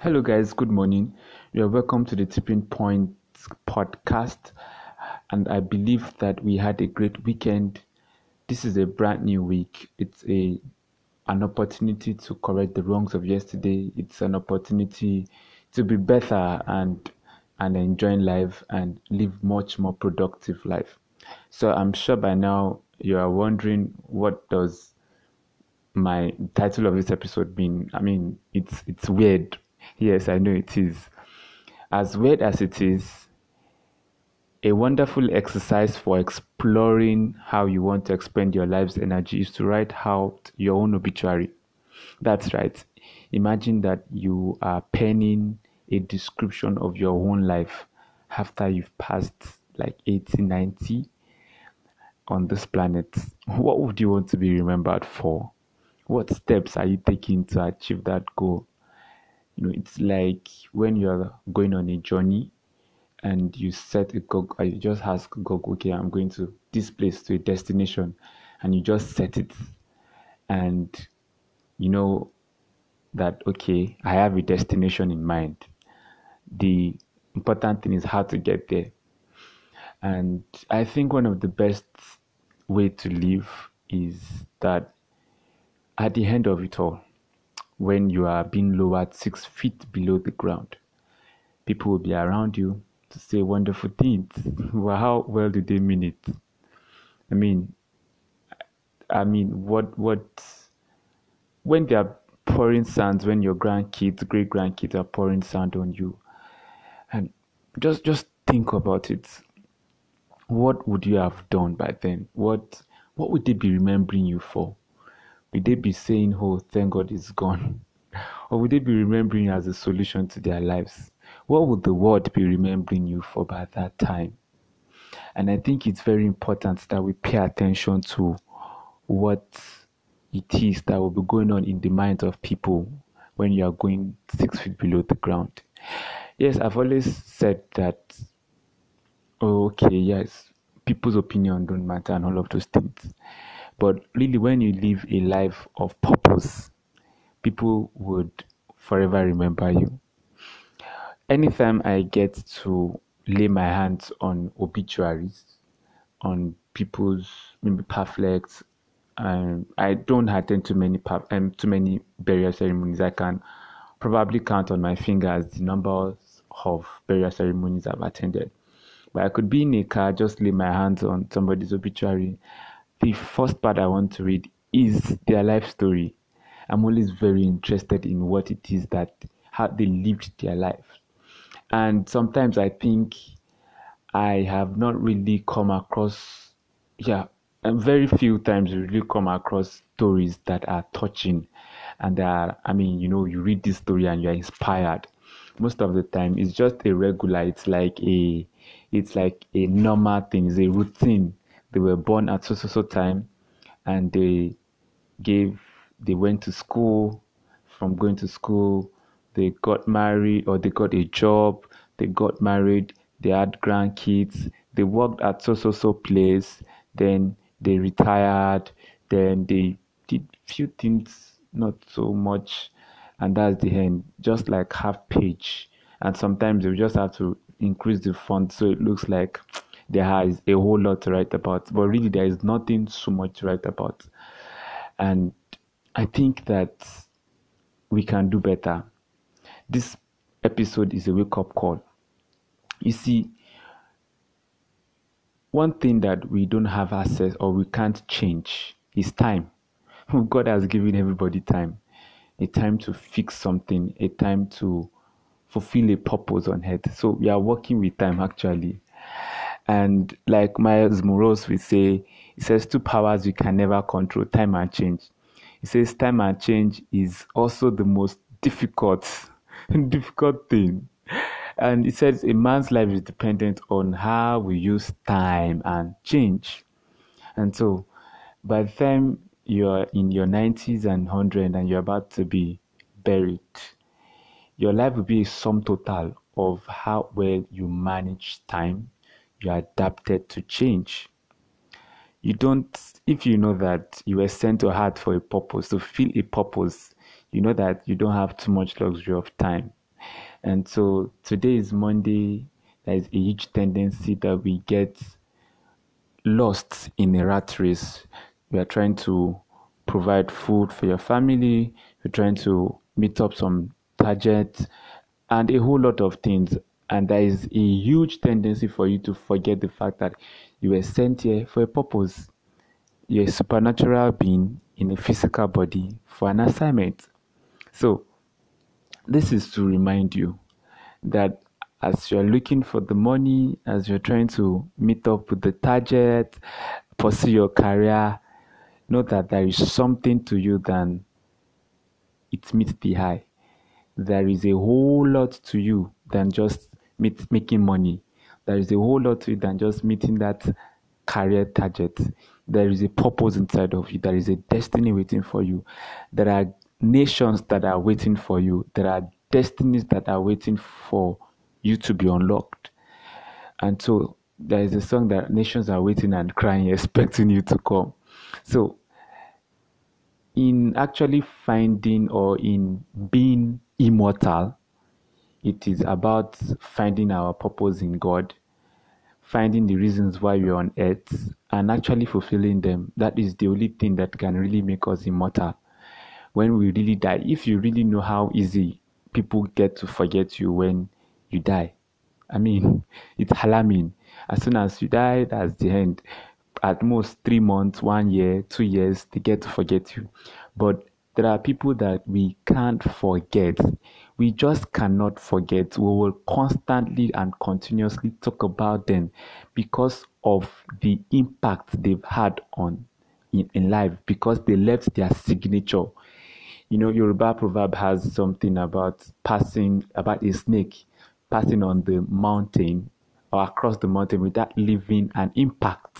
Hello, guys. Good morning. You are welcome to the Tipping Point podcast. And I believe that we had a great weekend. This is a brand new week. It's a an opportunity to correct the wrongs of yesterday. It's an opportunity to be better and and enjoy life and live much more productive life. So I'm sure by now you are wondering what does my title of this episode mean. I mean, it's it's weird Yes, I know it is. As weird as it is, a wonderful exercise for exploring how you want to expend your life's energy is to write out your own obituary. That's right. Imagine that you are penning a description of your own life after you've passed like 80, 90 on this planet. What would you want to be remembered for? What steps are you taking to achieve that goal? You know it's like when you're going on a journey and you set a goal you just ask god okay i'm going to this place to a destination and you just set it. And you know that okay i have a destination in mind. The important thing is how to get there. And i think one of the best way to live is that at the end of it all when you are being lowered six feet below the ground. People will be around you to say wonderful things. well, how well do they mean it? I mean, I mean, what, what, when they are pouring sand, when your grandkids, great grandkids are pouring sand on you, and just, just think about it. What would you have done by then? What, what would they be remembering you for? Will they be saying, Oh, thank God it's gone? Or will they be remembering as a solution to their lives? What would the world be remembering you for by that time? And I think it's very important that we pay attention to what it is that will be going on in the minds of people when you are going six feet below the ground. Yes, I've always said that, oh, okay, yes, people's opinion don't matter and all of those things. But really, when you live a life of purpose, people would forever remember you. Anytime I get to lay my hands on obituaries, on people's maybe pamphlets, um, I don't attend too many um, too many burial ceremonies. I can probably count on my fingers the numbers of burial ceremonies I've attended. But I could be in a car, just lay my hands on somebody's obituary, the first part I want to read is their life story. I'm always very interested in what it is that how they lived their life. And sometimes I think I have not really come across yeah, very few times really come across stories that are touching and are, I mean, you know, you read this story and you're inspired. Most of the time it's just a regular, it's like a it's like a normal thing, it's a routine they were born at so so so time and they gave they went to school. From going to school they got married or they got a job they got married they had grandkids they worked at so so so place then they retired then they did few things not so much and that's the end. Just like half page. And sometimes you just have to increase the font so it looks like there is a whole lot to write about, but really there is nothing so much to write about. And I think that we can do better. This episode is a wake up call. You see, one thing that we don't have access or we can't change is time. God has given everybody time a time to fix something, a time to fulfill a purpose on earth. So we are working with time actually. And like Myles Munroe will say, he says two powers you can never control, time and change. He says time and change is also the most difficult, difficult thing. And he says a man's life is dependent on how we use time and change. And so by the time you're in your 90s and 100 and you're about to be buried, your life will be a sum total of how well you manage time you are adapted to change. You don't, if you know that you were sent to earth for a purpose, to fill a purpose, you know that you don't have too much luxury of time. And so today is Monday. There is a huge tendency that we get lost in a rat race. We are trying to provide food for your family, we're trying to meet up some targets, and a whole lot of things. And there is a huge tendency for you to forget the fact that you were sent here for a purpose. You're a supernatural being in a physical body for an assignment. So, this is to remind you that as you're looking for the money, as you're trying to meet up with the target, pursue your career, know that there is something to you than it meets the eye. There is a whole lot to you than just meet, making money. There is a whole lot to it than just meeting that career target. There is a purpose inside of you. There is a destiny waiting for you. There are nations that are waiting for you. There are destinies that are waiting for you to be unlocked. And so there is a song that nations are waiting and crying, expecting you to come. So, in actually finding or in being immortal, it is about finding our purpose in God, finding the reasons why we're on earth, and actually fulfilling them. That is the only thing that can really make us immortal. When we really die, if you really know how easy people get to forget you when you die, I mean, it's alarming. As soon as you die, that's the end. At most three months, one year, two years, they get to forget you. But there are people that we can't forget. We just cannot forget. We will constantly and continuously talk about them because of the impact they've had on in, in life, because they left their signature. You know, Yoruba proverb has something about passing about a snake passing on the mountain or across the mountain without leaving an impact.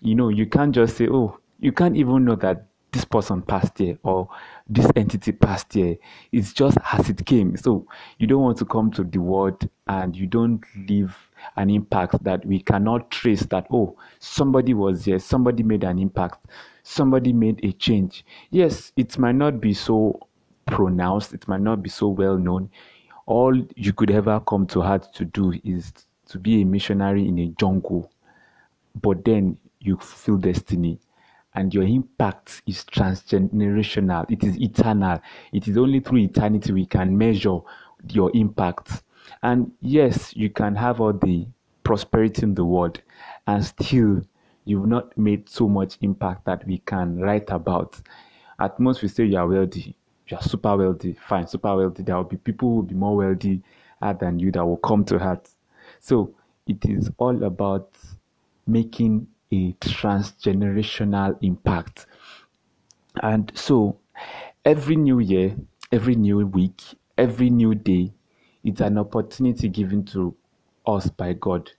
You know, you can't just say, oh, you can't even know that this person passed here or this entity passed here. It's just as it came. So you don't want to come to the world and you don't leave an impact that we cannot trace that, oh, somebody was here, somebody made an impact, somebody made a change. Yes, it might not be so pronounced, it might not be so well known. All you could ever come to heart to do is to be a missionary in a jungle, but then you fulfill destiny and your impact is transgenerational, it is eternal. It is only through eternity we can measure your impact. And yes, you can have all the prosperity in the world, and still you've not made so much impact that we can write about. At most, we say you are wealthy, you are super wealthy, fine, super wealthy. There will be people who will be more wealthy ah, than you that will come to heart. So it is all about making a transgenerational impact. And so every new year, every new week, every new day, it's an opportunity given to us by God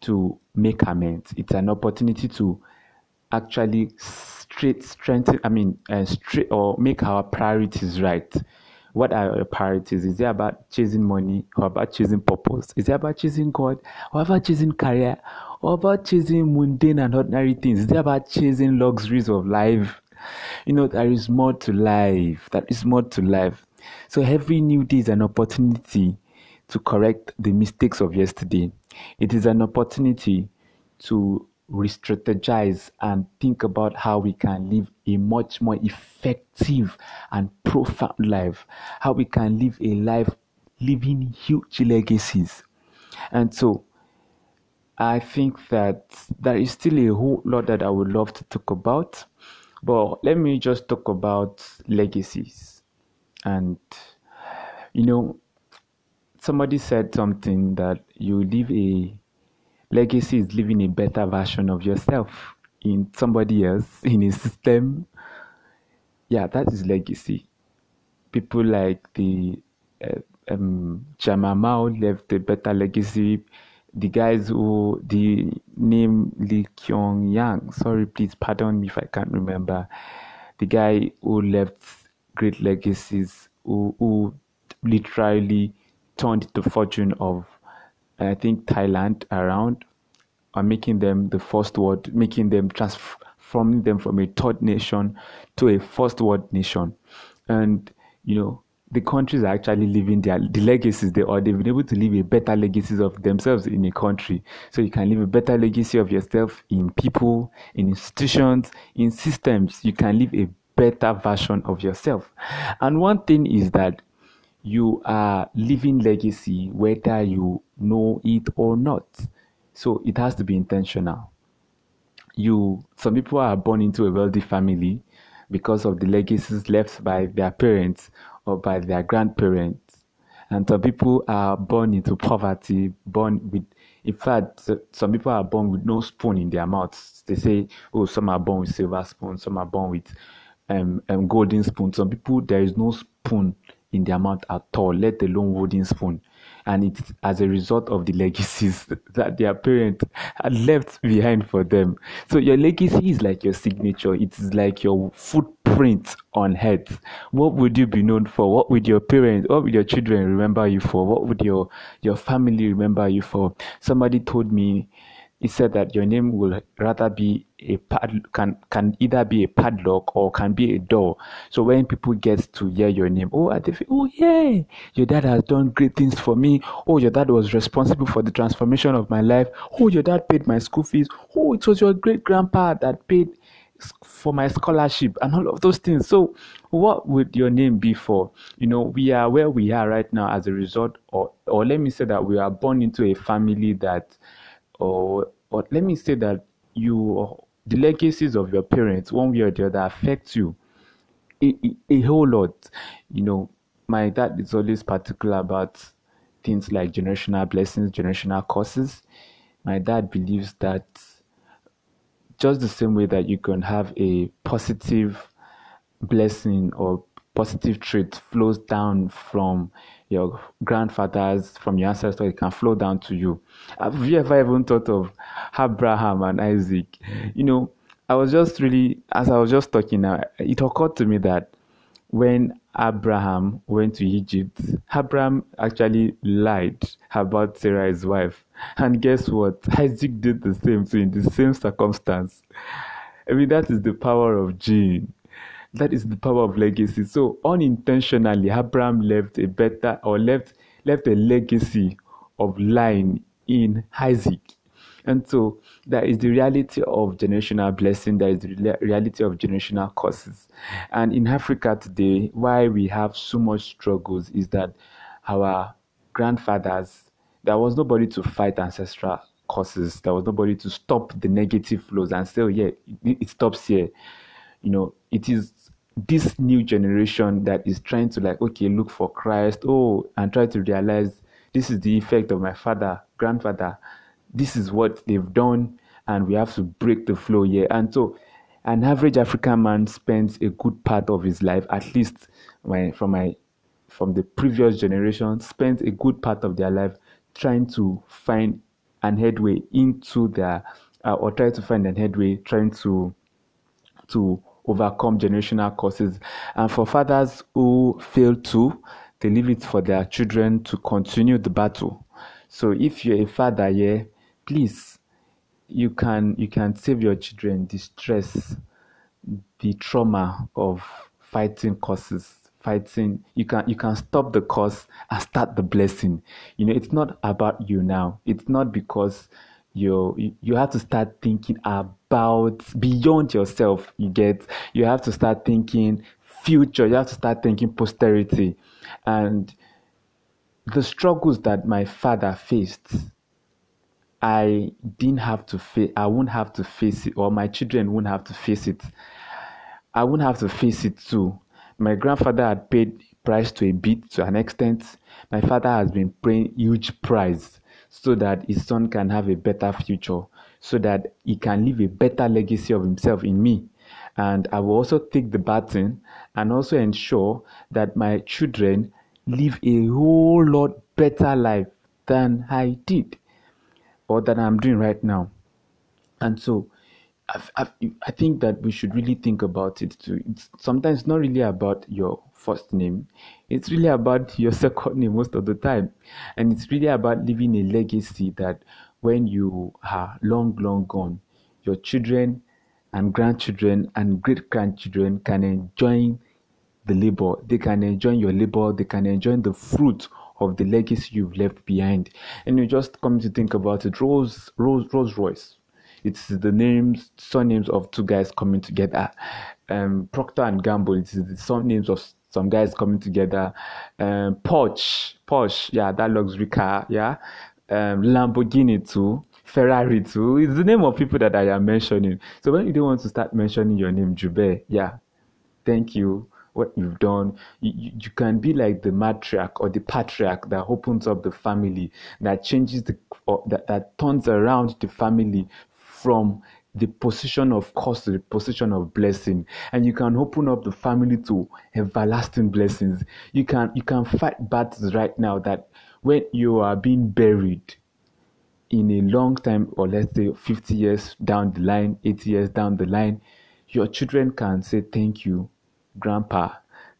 to make amends. It's an opportunity to actually straight strengthen, I mean, uh, straight or make our priorities right. What are your priorities? Is it about chasing money or about chasing purpose? Is it about chasing God or about chasing career or about chasing mundane and ordinary things? Is it about chasing luxuries of life? You know, there is more to life. There is more to life. So every new day is an opportunity to correct the mistakes of yesterday. It is an opportunity to re-strategize and think about how we can live a much more effective and profound life, how we can live a life living huge legacies. And so I think that there is still a whole lot that I would love to talk about, but let me just talk about legacies. And you know, somebody said something that you leave a legacy is living a better version of yourself in somebody else in a system. Yeah that is legacy. People like the uh, um Chairman Mao left a better legacy the guys who the name Lee Kyong Yang sorry please pardon me if I can't remember the guy who left great legacies who, who literally turned the fortune of I think Thailand around are making them the first world, making them transforming them from a third nation to a first world nation. And you know, the countries are actually leaving their the legacies they or they've been able to leave a better legacies of themselves in a country. So you can leave a better legacy of yourself in people in institutions in systems. You can leave a better version of yourself. And one thing is that you are leaving legacy whether you know it or not. So it has to be intentional. You some people are born into a wealthy family because of the legacies left by their parents or by their grandparents. And some people are born into poverty, born with, in fact, some people are born with no spoon in their mouths. They say, oh, some are born with silver spoon, some are born with um, um, golden spoon. Some people, there is no spoon in their mouth at all, let alone wooden spoon and it's as a result of the legacies that their parents had left behind for them. So your legacy is like your signature. It is like your footprint on earth. What would you be known for? What would your parents, what would your children remember you for? What would your your family remember you for? Somebody told me he said that your name will rather be a pad can can either be a padlock or can be a door. So when people get to hear your name, oh, they oh yeah, your dad has done great things for me. Oh, your dad was responsible for the transformation of my life. Oh, your dad paid my school fees. Oh, it was your great grandpa that paid for my scholarship and all of those things. So, what would your name be for? You know, we are where we are right now as a result, or or let me say that we are born into a family that or or let me say that you the legacies of your parents one way or the other affect you a, a, a whole lot. You know my dad is always particular about things like generational blessings generational curses. My dad believes that just the same way that you can have a positive blessing or positive trait flows down from your grandfathers, from your ancestors, it can flow down to you. Have you ever even thought of Abraham and Isaac? You know, I was just really, as I was just talking now, it occurred to me that when Abraham went to Egypt, Abraham actually lied about Sarah, his wife. And guess what? Isaac did the same thing in the same circumstance. I mean, that is the power of gene. That is the power of legacy. So unintentionally, Abraham left a better or left left a legacy of line in Isaac. And so that is the reality of generational blessing, that is the reality of generational curses. And in Africa today, why we have so much struggles is that our grandfathers, there was nobody to fight ancestral curses. There was nobody to stop the negative flows and say, oh, yeah, it, it stops here. You know, it is this new generation that is trying to like okay look for christ oh and try to realize this is the effect of my father grandfather. This is what they've done and we have to break the flow here. And so an average african man spends a good part of his life at least my, from my from the previous generation spends a good part of their life trying to find an headway into their uh, or try to find an headway trying to to overcome generational curses. And for fathers who fail to, they leave it for their children to continue the battle. So if you're a father here, yeah, please you can you can save your children the stress, the trauma of fighting curses fighting you can you can stop the curse and start the blessing you know it's not about you now it's not because you you have to start thinking about beyond yourself you get you have to start thinking future you have to start thinking posterity. And the struggles that my father faced i didn't have to face i won't have to face it or my children won't have to face it. I won't have to face it too. My grandfather had paid price to a bit to an extent. My father has been paying huge price so that his son can have a better future, so that he can leave a better legacy of himself in me. And I will also take the baton and also ensure that my children live a whole lot better life than I did or that I'm doing right now. And so I've, I've, i think that we should really think about it too. It's sometimes not really about your first name, it's really about your second name most of the time. And it's really about leaving a legacy that when you are long, long gone, your children and grandchildren and great grandchildren can enjoy the labor. They can enjoy your labor. They can enjoy the fruit of the legacy you've left behind. And you just come to think about it. Rose, Rose, Rolls Royce. It's the names, surnames of two guys coming together. Um, Procter and Gamble. It's the surnames of some guys coming together. Um, Porsche, Porsche, yeah, that luxury car, yeah. Um, Lamborghini too. Ferrari too. It's the name of people that I am mentioning. So when you don't want to start mentioning your name, Jube, yeah, thank you. What you've done, you, you, you can be like the matriarch or the patriarch that opens up the family, that changes the, that, that turns around the family from the position of curse to the position of blessing and you can open up the family to everlasting blessings you can you can fight battles right now that when you are being buried in a long time, or let's say 50 years down the line, 80 years down the line, your children can say, Thank you, Grandpa.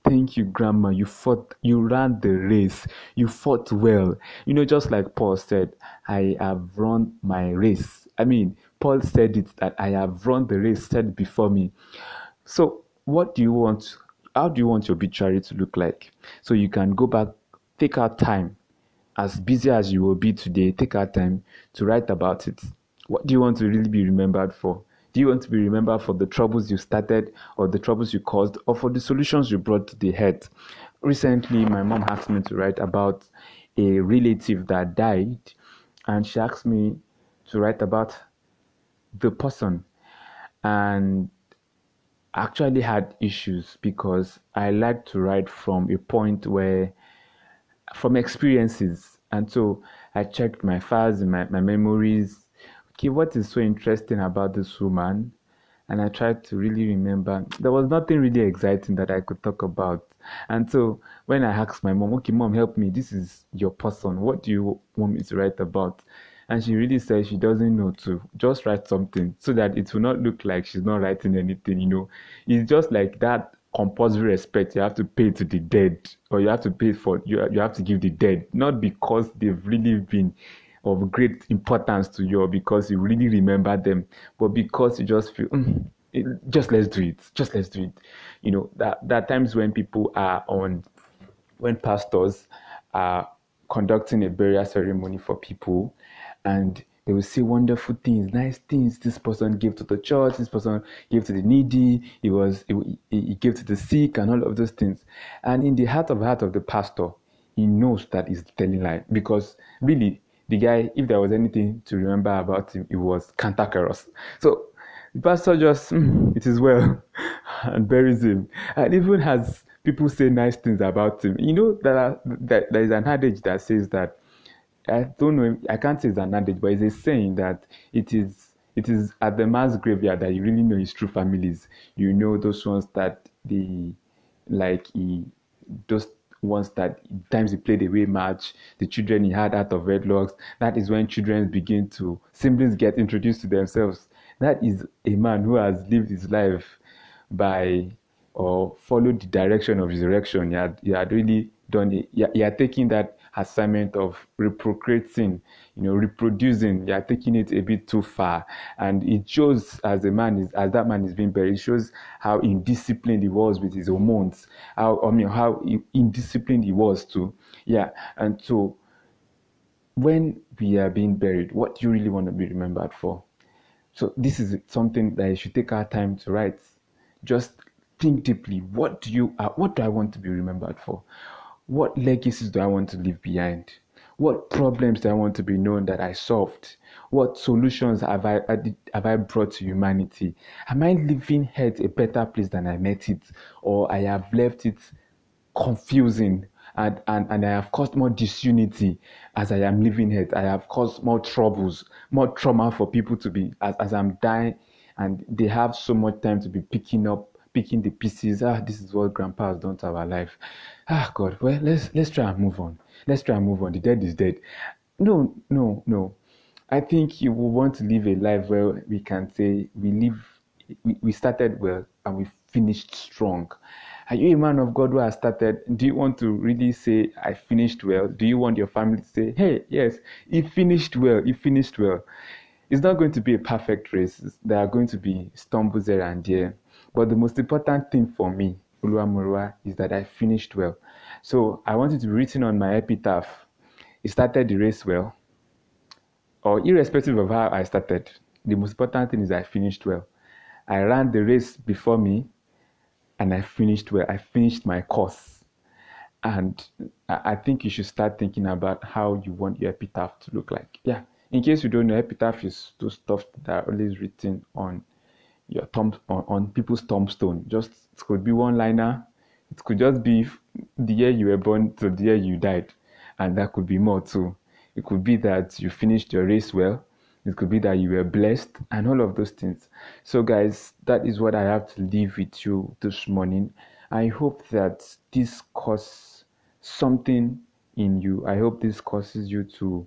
Thank you, Grandma. You fought, you ran the race. You fought well. You know, just like Paul said, I have run my race. I mean, Paul said it that I have run the race set before me. So, what do you want? How do you want your obituary to look like? So you can go back, take out time as busy as you will be today, take our time to write about it. What do you want to really be remembered for? Do you want to be remembered for the troubles you started, or the troubles you caused, or for the solutions you brought to the head? Recently, my mom asked me to write about a relative that died, and she asked me to write about the person. And I actually had issues because I like to write from a point where from experiences. And so I checked my files my, my memories. Okay, what is so interesting about this woman? And I tried to really remember. There was nothing really exciting that I could talk about. And so when I asked my mom, okay, mom, help me. This is your person. What do you want me to write about? And she really said she doesn't know to just write something so that it will not look like she's not writing anything, you know. It's just like that compulsory respect you have to pay to the dead or you have to pay for you, you have to give the dead. Not because they've really been of great importance to you or because you really remember them but because you just feel mm, it, just let's do it just let's do it. You know that there are times when people are on when pastors are conducting a burial ceremony for people and they will see wonderful things, nice things. This person gave to the church. This person gave to the needy. He was he, he gave to the sick and all of those things. And in the heart of heart of the pastor, he knows that he's telling lie because really the guy, if there was anything to remember about him, it was cantankerous. So the pastor just mm, it is well and buries him, and even has people say nice things about him. You know that, there is an adage that says that I don't know. I can't say it's an adage, but it's a saying that it is it is at the mass graveyard that you really know his true families. You know those ones that the like he those ones that times he played away match, the children he had out of wedlocks. That is when children begin to siblings get introduced to themselves. That is a man who has lived his life by or followed the direction of resurrection. He had, he had really done it. He, he had taken that assignment of reprocreating, you know, reproducing. You are taking it a bit too far, and it shows as a man is as that man is being buried. It shows how indisciplined he was with his hormones. How I mean, how indisciplined he was too. Yeah, and so when we are being buried, what do you really want to be remembered for? So this is something that you should take our time to write. Just think deeply. What do you? Uh, what do I want to be remembered for? What legacies do I want to leave behind? What problems do I want to be known that I solved? What solutions have I have I brought to humanity? Am I leaving here a better place than I met it, or I have left it confusing and, and, and I have caused more disunity as I am living here. I have caused more troubles, more trauma for people to be as, as I'm dying, and they have so much time to be picking up picking the pieces. Ah, this is what grandpa has done to our life. Ah, God, well, let's let's try and move on. Let's try and move on. The dead is dead. No, no, no. I think you will want to live a life where we can say we live, we, we started well and we finished strong. Are you a man of God who has started? Do you want to really say, I finished well? Do you want your family to say, hey, yes, he finished well, he finished well? It's not going to be a perfect race. There are going to be stumbles here and there. But the most important thing for me, Oluwamoriwa is that I finished well. So I want it to be written on my epitaph. He started the race well, or irrespective of how I started, the most important thing is I finished well. I ran the race before me and I finished well. I finished my course. And I think you should start thinking about how you want your epitaph to look like. Yeah. In case you don't know, epitaph is those stuff that are always written on your thumb on, on people's tombstone. Just it could be one liner. It could just be the year you were born to the year you died. And that could be more too. It could be that you finished your race well. It could be that you were blessed and all of those things. So, guys, that is what I have to leave with you this morning. I hope that this causes something in you. I hope this causes you to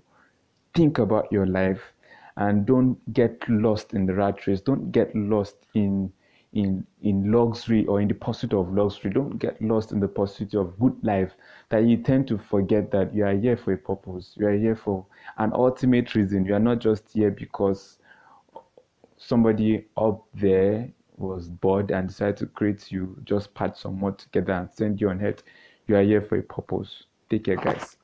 think about your life and don't get lost in the rat race. Don't get lost in in in luxury or in the pursuit of luxury. Don't get lost in the pursuit of good life. That you tend to forget that you are here for a purpose. You are here for an ultimate reason. You are not just here because somebody up there was bored and decided to create you, just patch some more together and send you on head. You are here for a purpose. Take care, guys.